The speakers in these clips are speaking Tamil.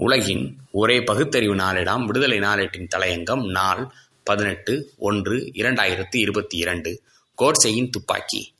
உலகின் ஒரே பகுத்தறிவு நாளிடம் விடுதலை நாளேட்டின் தலையங்கம் நாள் பதினெட்டு ஒன்று இரண்டாயிரத்து இருபத்தி இரண்டு. கோர்சையின் துப்பாக்கி.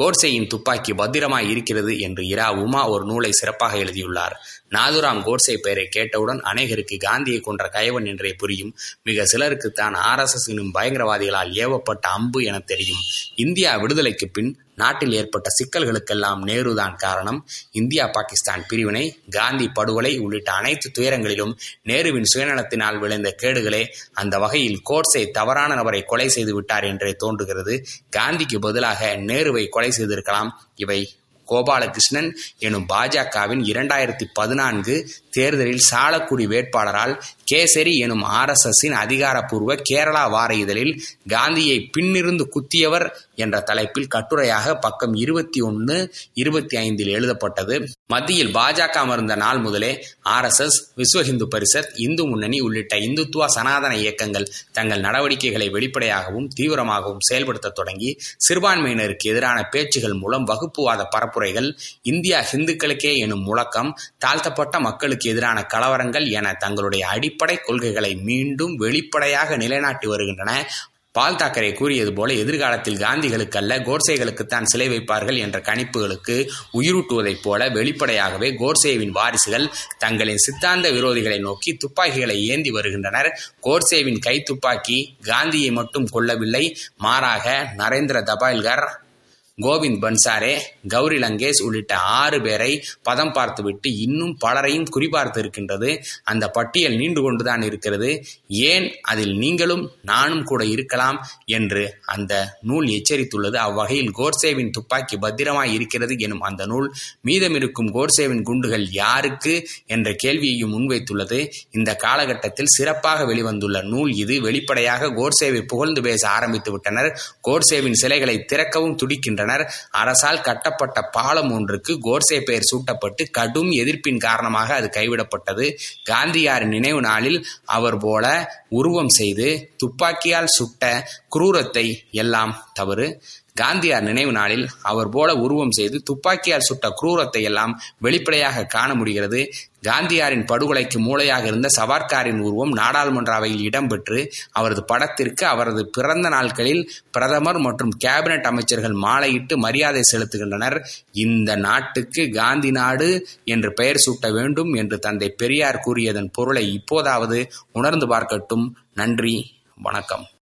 கோட்சேயின் துப்பாக்கி பத்திரமாய் இருக்கிறது என்று இரா உமா ஒரு நூலை சிறப்பாக எழுதியுள்ளார். நாதுராம் கோட்சே பெயரை கேட்டவுடன் அநேகருக்கு காந்தியை கொன்ற கயவன் என்றே புரியும். மிக சிலருக்கு தான் ஆர்எஸ்எஸ் எனும் பயங்கரவாதிகளால் ஏவப்பட்ட அம்பு என தெரியும். இந்தியா விடுதலைக்கு பின் நாட்டில் ஏற்பட்ட சிக்கல்களுக்கெல்லாம் நேருதான் காரணம். இந்தியா பாகிஸ்தான் பிரிவினை காந்தி படுகொலை உள்ளிட்ட அனைத்து துயரங்களிலும் நேருவின் சுயநலத்தினால் விளைந்த கேடுகளே அந்த வகையில் கோட்சே தவறான நபரை கொலை செய்து விட்டார் என்றே தோன்றுகிறது. காந்திக்கு பதிலாக நேருவை கொலை செய்திருக்கலாம். இவை கோபாலகிருஷ்ணன் எனும் பாஜகவின் இரண்டாயிரத்தி பதினான்கு தேர்தலில் சாலக்குடி வேட்பாளரால் கேசரி எனும் ஆர்எஸ்எஸின் அதிகாரப்பூர்வ கேரளா வார இதழில் காந்தியை பின்னிருந்து குத்தியவர் என்ற தலைப்பில் கட்டுரையாக பக்கம் இருபத்தி ஒன்று இருபத்தி ஐந்தில் எழுதப்பட்டது. மத்தியில் பாஜக அமர்ந்த நாள் முதலே ஆர்எஸ்எஸ் விஸ்வ இந்து பரிஷத் இந்து முன்னணி உள்ளிட்ட இந்துத்துவ சனாதன இயக்கங்கள் தங்கள் நடவடிக்கைகளை வெளிப்படையாகவும் தீவிரமாகவும் செயல்படுத்த தொடங்கி சிறுபான்மையினருக்கு எதிரான பேச்சுகள் மூலம் வகுப்புவாத பரப்புரைகள் இந்தியா ஹிந்துக்களுக்கே எனும் முழக்கம் தாழ்த்தப்பட்ட மக்களுக்கு எதிரான கலவரங்கள் என தங்களுடைய அடிப்படை கொள்கைகளை மீண்டும் வெளிப்படையாக நிலைநாட்டி வருகின்றன. பால் தாக்கரே கூறியது போல எதிர்காலத்தில் காந்திகளுக்கல்ல கோட்சேகளுக்குத்தான் சிலை வைப்பார்கள் என்ற கணிப்புகளுக்கு உயிரூட்டுவதைப் போல வெளிப்படையாகவே கோட்சேவின் வாரிசுகள் தங்களின் சித்தாந்த விரோதிகளை நோக்கி துப்பாக்கிகளை ஏந்தி வருகின்றனர். கோட்சேவின் கை துப்பாக்கி காந்தியை மட்டும் கொல்லவில்லை மாறாக நரேந்திர தபால்கர் கோவிந்த் பன்சாரே கௌரி லங்கேஷ் உள்ளிட்ட ஆறு பேரை பதம் பார்த்துவிட்டு இன்னும் பலரையும் குறிபார்த்து இருக்கின்றது. அந்த பட்டியல் நீண்டு கொண்டுதான் இருக்கிறது. ஏன் அதில் நீங்களும் நானும் கூட இருக்கலாம் என்று அந்த நூல் எச்சரித்துள்ளது. அவ்வகையில் கோட்சேவின் துப்பாக்கி பத்திரமாய் இருக்கிறது எனும் அந்த நூல் மீதமிருக்கும் கோட்சேவின் குண்டுகள் யாருக்கு என்ற கேள்வியையும் முன்வைத்துள்ளது. இந்த காலகட்டத்தில் சிறப்பாக வெளிவந்துள்ள நூல் இது. வெளிப்படையாக கோட்சேவை புகழ்ந்து பேச ஆரம்பித்து விட்டனர் கோட்சேவின் சிலைகளை திறக்கவும் துடிக்கின்றனர் அரசால் கட்டப்பட்ட பாலம் ஒன்றுக்கு கோட்சே பெயர் சூட்டப்பட்டு கடும் எதிர்ப்பின் காரணமாக அது கைவிடப்பட்டது. காந்தியாரின் நினைவு நாளில் அவர் போல உருவம் செய்து துப்பாக்கியால் சுட்ட குரூரத்தை எல்லாம் தவறு. காந்தியார் நினைவு நாளில் அவர் போல உருவம் செய்து துப்பாக்கியால் சுட்ட குரூரத்தை எல்லாம் வெளிப்படையாக காண முடிகிறது. காந்தியாரின் படுகொலைக்கு மூளையாக இருந்த சவார்காரின் உருவம் நாடாளுமன்ற அவையில் இடம்பெற்று அவரது படத்திற்கு அவரது பிறந்த நாட்களில் பிரதமர் மற்றும் கேபினட் அமைச்சர்கள் மாலையிட்டு மரியாதை செலுத்துகின்றனர். இந்த நாட்டுக்கு காந்தி நாடு என்று பெயர் சூட்ட வேண்டும் என்று தந்தை பெரியார் கூறியதன் பொருளை இப்போதாவது உணர்ந்து பார்க்கட்டும். நன்றி வணக்கம்.